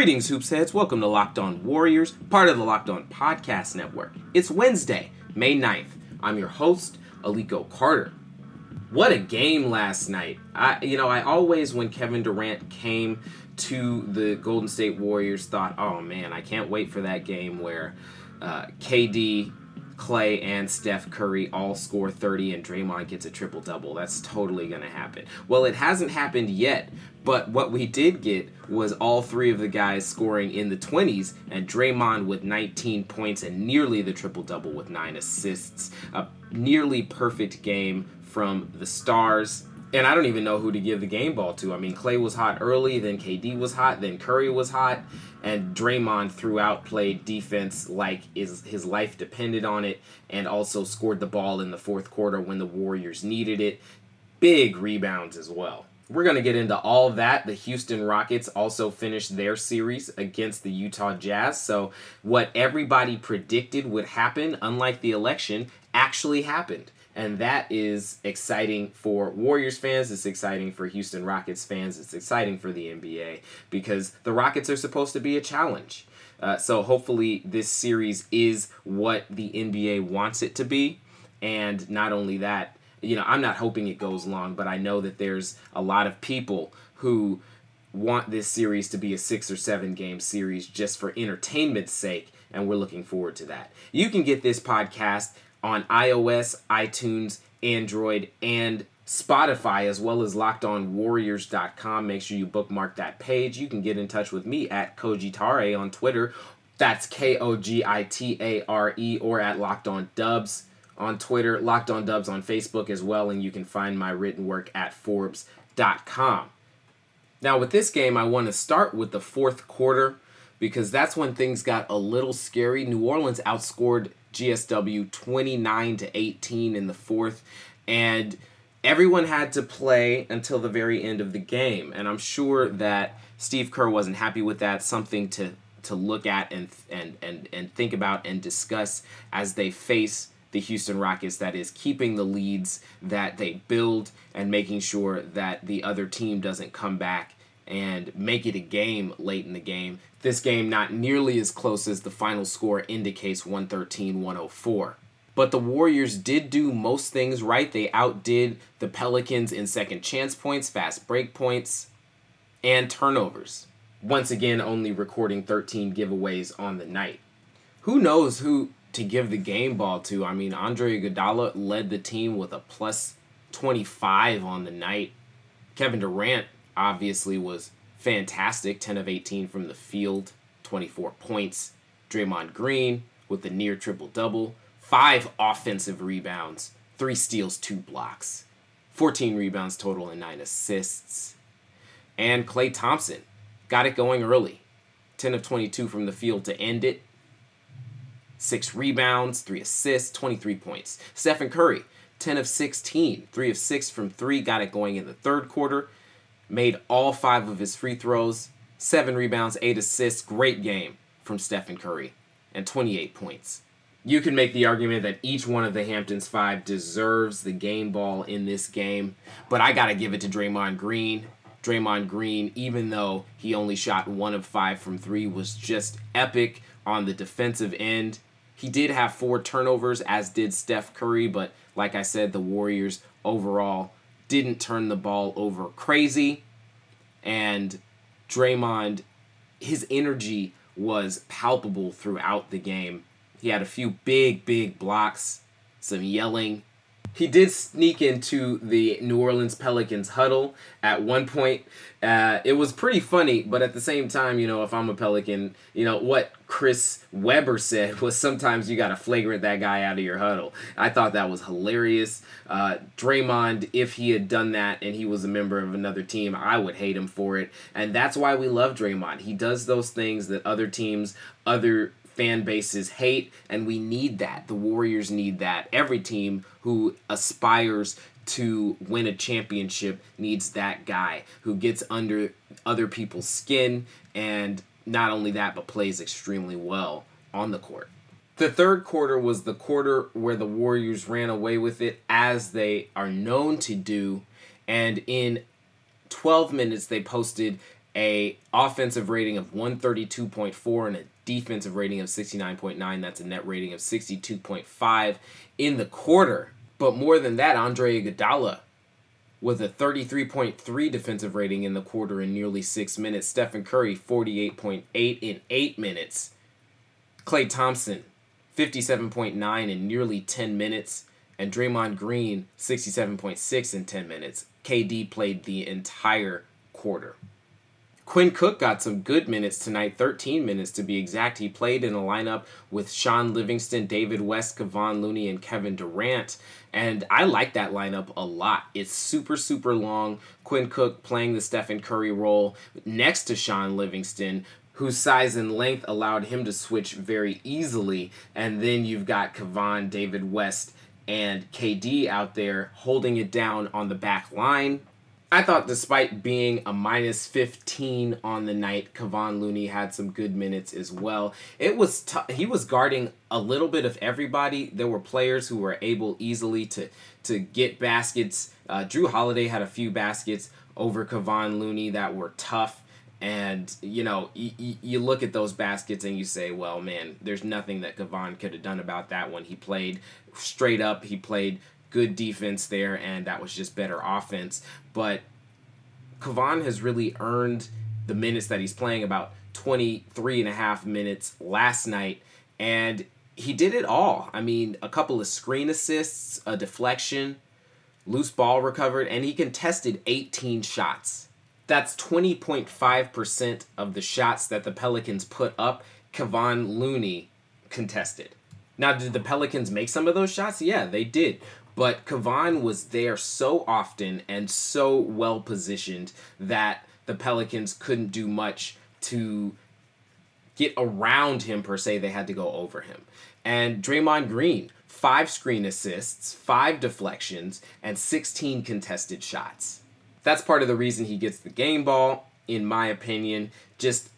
Greetings, Hoops Heads. Welcome to Locked On Warriors, part of the Locked On Podcast Network. It's Wednesday, May 9th. I'm your host, Aliko Carter. What a game last night. I you know, I always when Kevin Durant came to the Golden State Warriors thought, "Oh man, I can't wait for that game where uh, KD Klay and Steph Curry all score 30 and Draymond gets a triple double. That's totally going to happen. Well, it hasn't happened yet, but what we did get was all three of the guys scoring in the 20s and Draymond with 19 points and nearly the triple double with 9 assists. A nearly perfect game from the Stars and I don't even know who to give the game ball to. I mean, Klay was hot early, then KD was hot, then Curry was hot, and Draymond throughout played defense like is his life depended on it, and also scored the ball in the fourth quarter when the Warriors needed it. Big rebounds as well. We're going to get into all that. The Houston Rockets also finished their series against the Utah Jazz. So, what everybody predicted would happen, unlike the election, actually happened and that is exciting for Warriors fans. It's exciting for Houston Rockets fans. It's exciting for the NBA because the Rockets are supposed to be a challenge. Uh, so hopefully this series is what the NBA wants it to be, and not only that, you know, I'm not hoping it goes long, but I know that there's a lot of people who want this series to be a six or seven game series just for entertainment's sake, and we're looking forward to that. You can get this podcast on iOS, iTunes, Android, and Spotify, as well as lockedonwarriors.com. Make sure you bookmark that page. You can get in touch with me at Kogitare on Twitter. That's K O G I T A R E, or at Locked On Dubs on Twitter, Locked On Dubs on Facebook as well, and you can find my written work at Forbes.com. Now, with this game, I want to start with the fourth quarter because that's when things got a little scary. New Orleans outscored GSW 29 to 18 in the fourth, and everyone had to play until the very end of the game. And I'm sure that Steve Kerr wasn't happy with that. Something to to look at and and and and think about and discuss as they face the Houston Rockets that is keeping the leads that they build and making sure that the other team doesn't come back and make it a game late in the game. This game not nearly as close as the final score indicates 113 104. But the Warriors did do most things right. They outdid the Pelicans in second chance points, fast break points, and turnovers. Once again, only recording 13 giveaways on the night. Who knows who to give the game ball to? I mean, Andre Iguodala led the team with a plus 25 on the night. Kevin Durant obviously was fantastic 10 of 18 from the field, 24 points. Draymond Green with the near triple double, five offensive rebounds, three steals, two blocks, 14 rebounds total, and nine assists. And Klay Thompson got it going early 10 of 22 from the field to end it. Six rebounds, three assists, 23 points. Stephen Curry, 10 of 16, three of six from three, got it going in the third quarter made all five of his free throws, seven rebounds, eight assists. Great game from Stephen Curry, and 28 points. You can make the argument that each one of the Hamptons five deserves the game ball in this game, but I got to give it to Draymond Green. Draymond Green, even though he only shot one of five from three, was just epic on the defensive end. He did have four turnovers, as did Steph Curry, but like I said, the Warriors overall didn't turn the ball over crazy. And Draymond, his energy was palpable throughout the game. He had a few big, big blocks, some yelling, He did sneak into the New Orleans Pelicans huddle at one point. Uh, it was pretty funny, but at the same time, you know, if I'm a Pelican, you know, what Chris Webber said was sometimes you got to flagrant that guy out of your huddle. I thought that was hilarious. Uh, Draymond, if he had done that and he was a member of another team, I would hate him for it. And that's why we love Draymond. He does those things that other teams, other fan bases hate, and we need that. The Warriors need that. Every team who aspires to win a championship needs that guy who gets under other people's skin and not only that, but plays extremely well on the court. The third quarter was the quarter where the Warriors ran away with it as they are known to do. And in 12 minutes, they posted a offensive rating of 132.4 and a defensive rating of 69.9. That's a net rating of 62.5 in the quarter. But more than that, Andre Iguodala with a 33.3 defensive rating in the quarter in nearly six minutes. Stephen Curry, 48.8 in eight minutes. Klay Thompson, 57.9 in nearly 10 minutes. And Draymond Green, 67.6 in 10 minutes. KD played the entire quarter. Quinn Cook got some good minutes tonight, 13 minutes to be exact. He played in a lineup with Shaun Livingston, David West, Kevon Looney, and Kevin Durant. And I like that lineup a lot. It's super, super long. Quinn Cook playing the Stephen Curry role next to Shaun Livingston, whose size and length allowed him to switch very easily. And then you've got Kevon, David West, and KD out there holding it down on the back line. I thought, despite being a minus 15 on the night, Kevon Looney had some good minutes as well. It was t- he was guarding a little bit of everybody. There were players who were able easily to to get baskets. Uh, Jrue Holiday had a few baskets over Kevon Looney that were tough. And you know, y- y- you look at those baskets and you say, "Well, man, there's nothing that Kevon could have done about that one." He played straight up. He played good defense there, and that was just better offense. But Kevon has really earned the minutes that he's playing about 23 and a half minutes last night, and he did it all. I mean, a couple of screen assists, a deflection, loose ball recovered, and he contested 18 shots. That's 20.5% of the shots that the Pelicans put up, Kevon Looney contested. Now, did the Pelicans make some of those shots? Yeah, they did. But Kevon was there so often and so well positioned that the Pelicans couldn't do much to get around him per se. They had to go over him. And Draymond Green, five screen assists, five deflections, and 16 contested shots. That's part of the reason he gets the game ball, in my opinion. Just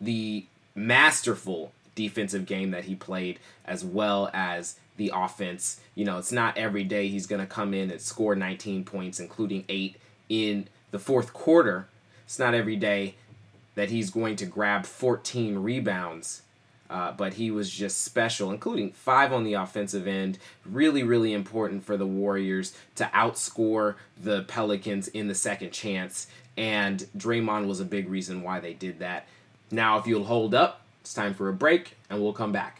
the masterful defensive game that he played, as well as the offense. You know, it's not every day he's going to come in and score 19 points, including eight in the fourth quarter. It's not every day that he's going to grab 14 rebounds. Uh, but he was just special, including five on the offensive end. Really, really important for the Warriors to outscore the Pelicans in the second chance. And Draymond was a big reason why they did that. Now, if you'll hold up, it's time for a break, and we'll come back.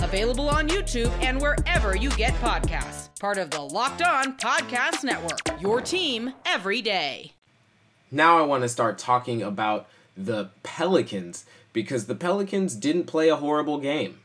available on YouTube and wherever you get podcasts. Part of the Locked On Podcast Network, your team every day. Now I want to start talking about the Pelicans because the Pelicans didn't play a horrible game.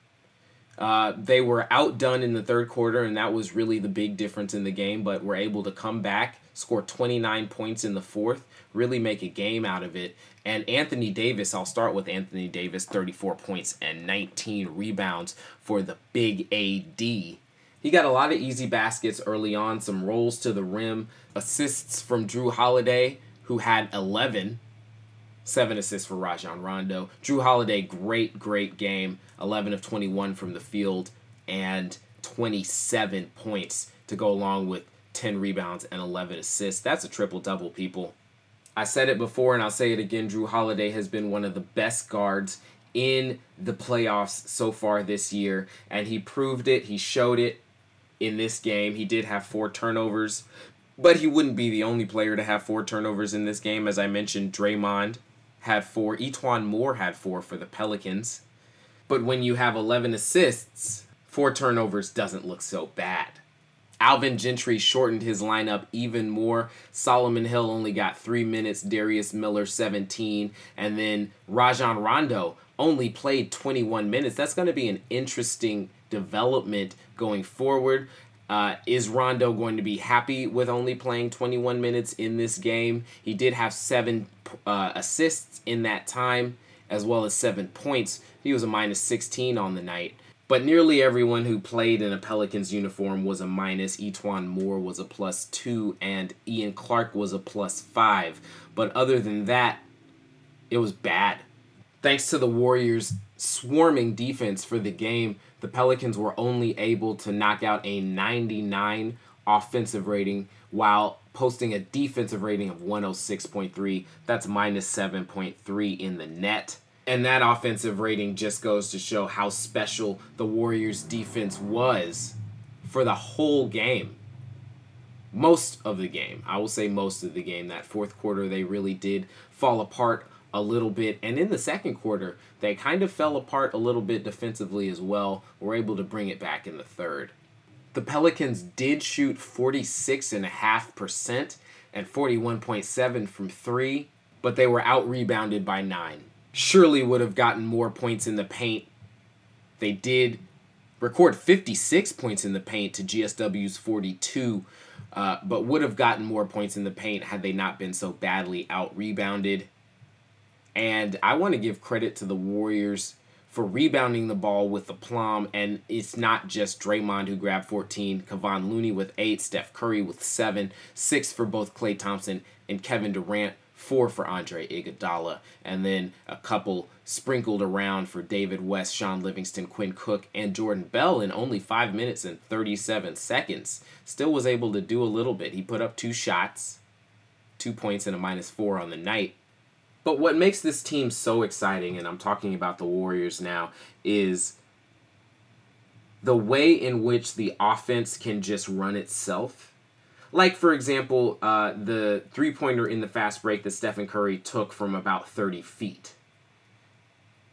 Uh, they were outdone in the third quarter, and that was really the big difference in the game, but were able to come back, score 29 points in the fourth, really make a game out of it. And Anthony Davis, I'll start with Anthony Davis, 34 points and 19 rebounds for the big AD. He got a lot of easy baskets early on, some rolls to the rim, assists from Jrue Holiday, who had 11 seven assists for Rajon Rondo. Jrue Holiday, great, great game. 11 of 21 from the field and 27 points to go along with 10 rebounds and 11 assists. That's a triple double, people. I said it before and I'll say it again. Jrue Holiday has been one of the best guards in the playoffs so far this year, and he proved it. He showed it in this game. He did have four turnovers, but he wouldn't be the only player to have four turnovers in this game. As I mentioned, Draymond had four. E'Twaun Moore had four for the Pelicans. But when you have 11 assists, four turnovers doesn't look so bad. Alvin Gentry shortened his lineup even more. Solomon Hill only got three minutes, Darius Miller 17, and then Rajon Rondo only played 21 minutes. That's going to be an interesting development going forward. Uh, is Rondo going to be happy with only playing 21 minutes in this game? He did have seven uh, assists in that time, as well as seven points. He was a minus 16 on the night. But nearly everyone who played in a Pelicans uniform was a minus. E'Twaun Moore was a plus two, and Ian Clark was a plus five. But other than that, it was bad. Thanks to the Warriors' swarming defense for the game, the Pelicans were only able to knock out a 99 offensive rating while posting a defensive rating of 106.3. That's minus 7.3 in the net. And that offensive rating just goes to show how special the Warriors' defense was for the whole game. Most of the game. I will say most of the game. That fourth quarter, they really did fall apart a little bit. And in the second quarter, they kind of fell apart a little bit defensively as well. Were able to bring it back in the third. The Pelicans did shoot 46.5% and 41.7 from 3, but they were out rebounded by 9 surely would have gotten more points in the paint. They did record 56 points in the paint to GSW's 42, uh, but would have gotten more points in the paint had they not been so badly out rebounded. And I want to give credit to the Warriors for rebounding the ball with the plum. And it's not just Draymond who grabbed 14, Kevon Looney with 8, Steph Curry with 7, 6 for both Klay Thompson and Kevin Durant four for Andre Iguodala, and then a couple sprinkled around for David West, Shaun Livingston, Quinn Cook, and Jordan Bell in only five minutes and 37 seconds. Still was able to do a little bit. He put up two shots, two points, and a minus four on the night. But what makes this team so exciting, and I'm talking about the Warriors now, is the way in which the offense can just run itself like, for example, uh, the three pointer in the fast break that Stephen Curry took from about 30 feet.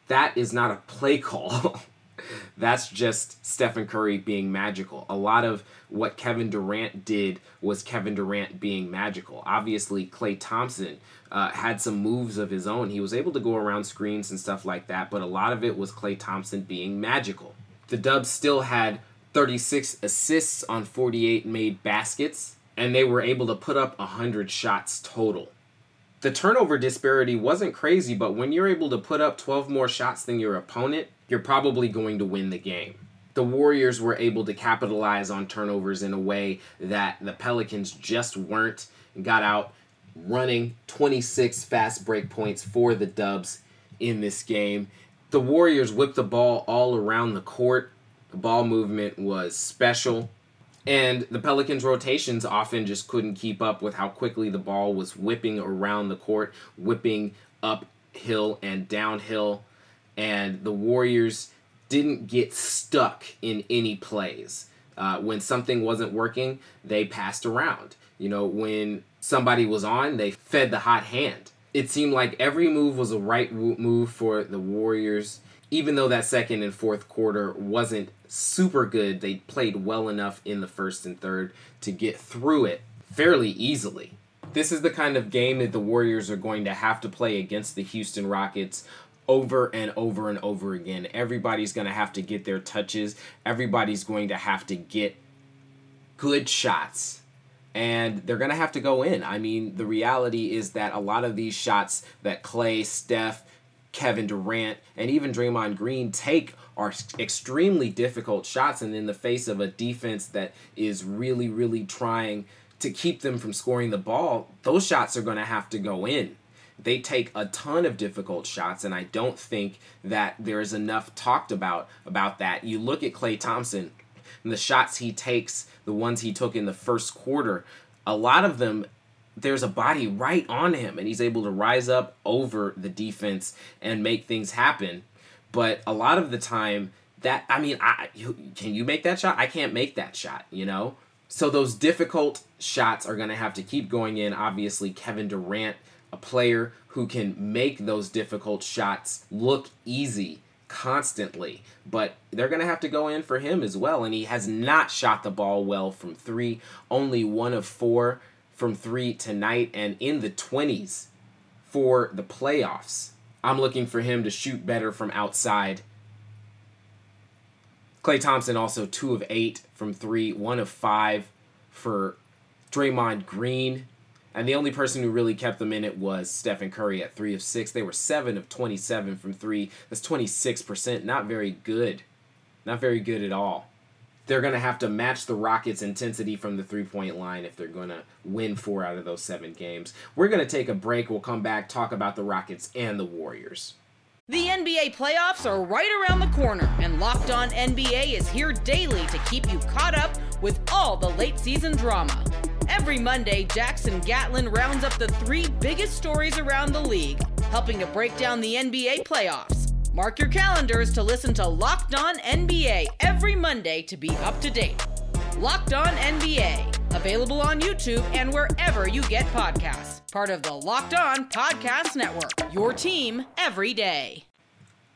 That is not a play call. That's just Stephen Curry being magical. A lot of what Kevin Durant did was Kevin Durant being magical. Obviously, Klay Thompson uh, had some moves of his own. He was able to go around screens and stuff like that, but a lot of it was Klay Thompson being magical. The Dubs still had 36 assists on 48 made baskets and they were able to put up 100 shots total. The turnover disparity wasn't crazy, but when you're able to put up 12 more shots than your opponent, you're probably going to win the game. The Warriors were able to capitalize on turnovers in a way that the Pelicans just weren't. Got out running 26 fast break points for the Dubs in this game. The Warriors whipped the ball all around the court. The ball movement was special. And the Pelicans' rotations often just couldn't keep up with how quickly the ball was whipping around the court, whipping uphill and downhill. And the Warriors didn't get stuck in any plays. Uh, when something wasn't working, they passed around. You know, when somebody was on, they fed the hot hand. It seemed like every move was a right move for the Warriors even though that second and fourth quarter wasn't super good, they played well enough in the first and third to get through it fairly easily. This is the kind of game that the Warriors are going to have to play against the Houston Rockets over and over and over again. Everybody's going to have to get their touches, everybody's going to have to get good shots. And they're going to have to go in. I mean, the reality is that a lot of these shots that Klay, Steph, Kevin Durant, and even Draymond Green take are extremely difficult shots, and in the face of a defense that is really, really trying to keep them from scoring the ball, those shots are going to have to go in. They take a ton of difficult shots, and I don't think that there is enough talked about about that. You look at Klay Thompson and the shots he takes, the ones he took in the first quarter, a lot of them there's a body right on him and he's able to rise up over the defense and make things happen. But a lot of the time, that I mean, I can you make that shot? I can't make that shot, you know. So those difficult shots are going to have to keep going in. Obviously, Kevin Durant, a player who can make those difficult shots look easy constantly, but they're going to have to go in for him as well. And he has not shot the ball well from three, only one of four from three tonight, and in the 20s for the playoffs. I'm looking for him to shoot better from outside. Klay Thompson also two of eight from three, one of five for Draymond Green. And the only person who really kept them in it was Stephen Curry at three of six. They were seven of 27 from three. That's 26%. Not very good. Not very good at all. They're going to have to match the Rockets' intensity from the three point line if they're going to win four out of those seven games. We're going to take a break. We'll come back, talk about the Rockets and the Warriors. The NBA playoffs are right around the corner, and Locked On NBA is here daily to keep you caught up with all the late season drama. Every Monday, Jackson Gatlin rounds up the three biggest stories around the league, helping to break down the NBA playoffs. Mark your calendars to listen to Locked On NBA every Monday to be up to date. Locked On NBA, available on YouTube and wherever you get podcasts. Part of the Locked On Podcast Network, your team every day.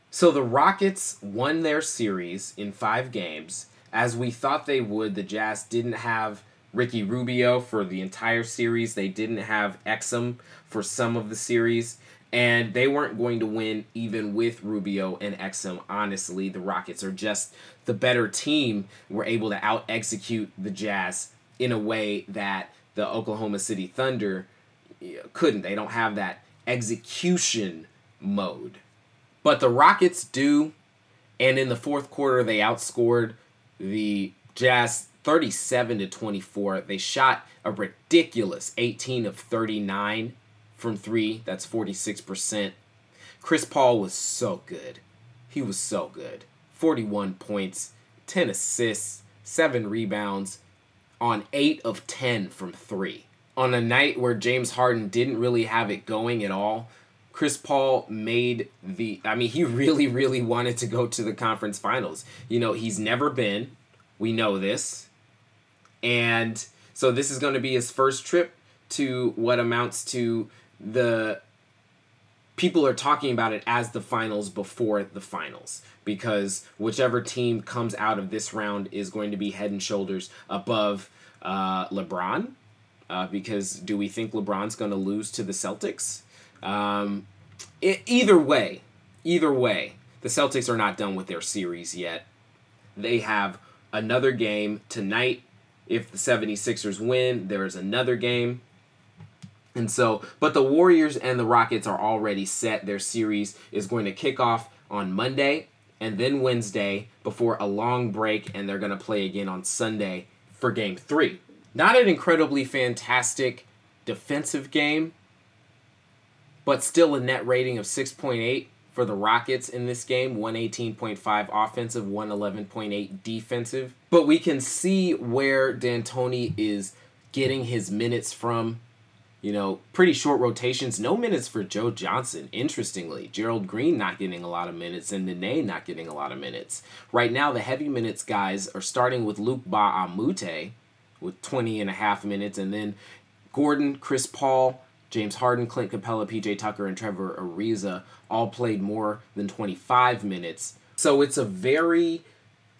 So the Rockets won their series in five games. As we thought they would, the Jazz didn't have Ricky Rubio for the entire series. They didn't have Exum for some of the series. And they weren't going to win even with Rubio and Exum. Honestly, the Rockets are just the better team. Were able to out execute the Jazz in a way that the Oklahoma City Thunder couldn't. They don't have that execution mode. But the Rockets do. And in the fourth quarter, they outscored the Jazz 37 to 24. They shot a ridiculous 18 of 39 from three. That's 46%. Chris Paul was so good. He was so good. 41 points, 10 assists, 7 rebounds on 8 of 10 from 3 on a night where James Harden didn't really have it going at all, Chris Paul made the I mean he really really wanted to go to the conference finals. You know, he's never been. We know this. And so this is going to be his first trip to what amounts to the people are talking about it as the finals before the finals because whichever team comes out of this round is going to be head and shoulders above uh, LeBron uh, because do we think LeBron's going to lose to the Celtics? Um, it, either way, either way, the Celtics are not done with their series yet. They have another game tonight. If the 76ers win, there is another game. And so, but the Warriors and the Rockets are already set. Their series is going to kick off on Monday and then Wednesday before a long break, and they're going to play again on Sunday for game three. Not an incredibly fantastic defensive game, but still a net rating of 6.8 for the Rockets in this game 118.5 offensive, 111.8 defensive. But we can see where D'Antoni is getting his minutes from. You know, pretty short rotations. No minutes for Joe Johnson, interestingly. Gerald Green not getting a lot of minutes and Nene not getting a lot of minutes. Right now, the heavy minutes guys are starting with Luke a with 20 and a half minutes. And then Gordon, Chris Paul, James Harden, Clint Capela, PJ Tucker, and Trevor Ariza all played more than 25 minutes. So it's a very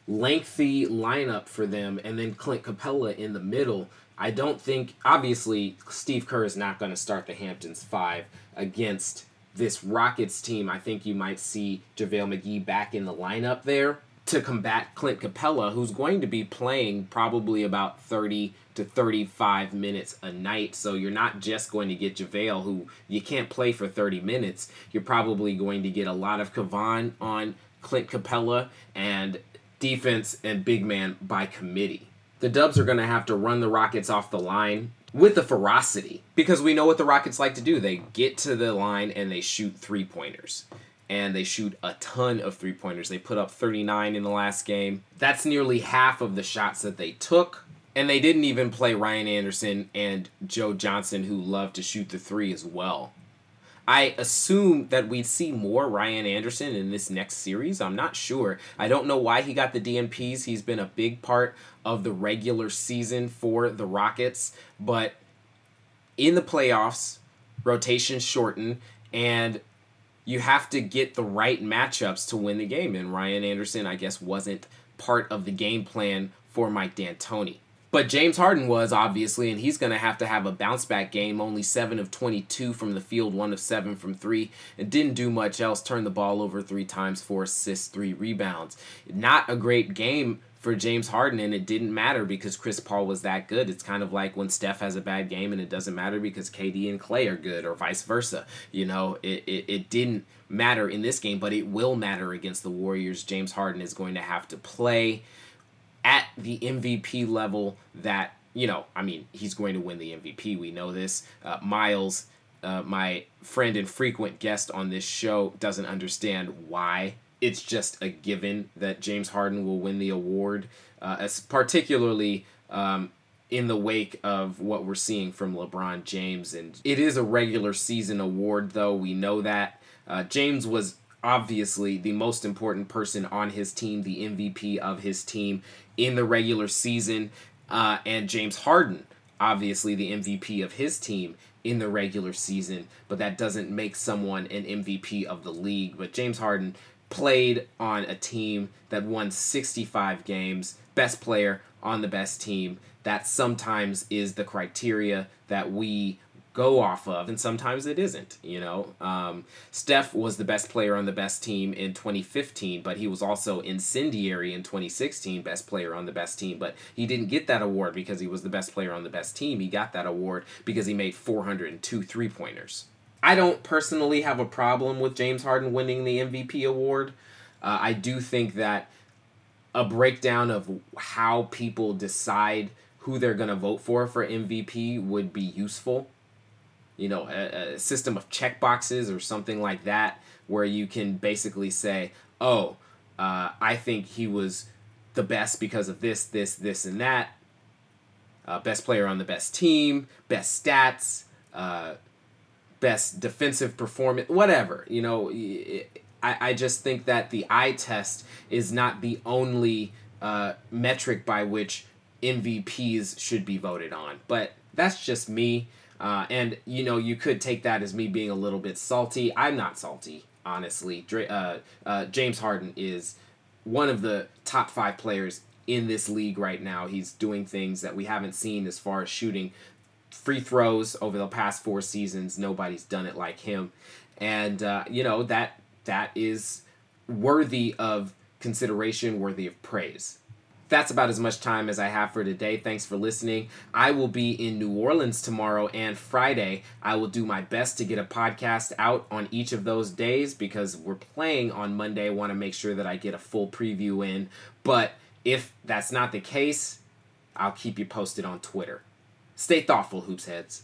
lengthy lineup for them. And then Clint Capela in the middle. I don't think, obviously, Steve Kerr is not going to start the Hamptons five against this Rockets team. I think you might see JaVale McGee back in the lineup there to combat Clint Capela, who's going to be playing probably about 30 to 35 minutes a night. So you're not just going to get JaVale, who you can't play for 30 minutes. You're probably going to get a lot of Kevon on Clint Capela and defense and big man by committee. The Dubs are going to have to run the Rockets off the line with the ferocity because we know what the Rockets like to do. They get to the line and they shoot three pointers and they shoot a ton of three pointers. They put up 39 in the last game. That's nearly half of the shots that they took. And they didn't even play Ryan Anderson and Joe Johnson, who love to shoot the three as well. I assume that we'd see more Ryan Anderson in this next series. I'm not sure. I don't know why he got the DNPs. He's been a big part of the regular season for the Rockets, but in the playoffs, rotations shorten, and you have to get the right matchups to win the game. And Ryan Anderson, I guess, wasn't part of the game plan for Mike D'Antoni. But James Harden was obviously, and he's going to have to have a bounce back game. Only seven of 22 from the field, one of seven from three, and didn't do much else. Turned the ball over three times, four assists, three rebounds. Not a great game for James Harden, and it didn't matter because Chris Paul was that good. It's kind of like when Steph has a bad game and it doesn't matter because KD and Klay are good, or vice versa. You know, it, it, it didn't matter in this game, but it will matter against the Warriors. James Harden is going to have to play at the MVP level that, you know, I mean, he's going to win the MVP. We know this. Uh, Miles, uh, my friend and frequent guest on this show, doesn't understand why it's just a given that James Harden will win the award, uh, as particularly um, in the wake of what we're seeing from LeBron James. And it is a regular season award, though. We know that. Uh, James was obviously the most important person on his team, the MVP of his team in the regular season, uh, and James Harden, obviously the MVP of his team in the regular season, but that doesn't make someone an MVP of the league. But James Harden played on a team that won 65 games, best player on the best team. That sometimes is the criteria that we go off of, and sometimes it isn't. You know, um, Steph was the best player on the best team in 2015, but he was also incendiary in 2016, best player on the best team. But he didn't get that award because he was the best player on the best team. He got that award because he made 402 three pointers. I don't personally have a problem with James Harden winning the MVP award. Uh, I do think that a breakdown of how people decide who they're going to vote for for MVP would be useful you know, a, a system of check boxes or something like that, where you can basically say, oh, uh, I think he was the best because of this, this, this, and that. Uh, best player on the best team, best stats, uh, best defensive performance, whatever. You know, I, I just think that the eye test is not the only uh, metric by which MVPs should be voted on. But that's just me. Uh, and you know, you could take that as me being a little bit salty. I'm not salty, honestly. Dre, uh, uh, James Harden is one of the top five players in this league right now. He's doing things that we haven't seen as far as shooting free throws over the past four seasons. Nobody's done it like him, and uh, you know that that is worthy of consideration, worthy of praise that's about as much time as I have for today. Thanks for listening. I will be in New Orleans tomorrow and Friday. I will do my best to get a podcast out on each of those days because we're playing on Monday. I want to make sure that I get a full preview in. But if that's not the case, I'll keep you posted on Twitter. Stay thoughtful, hoops heads.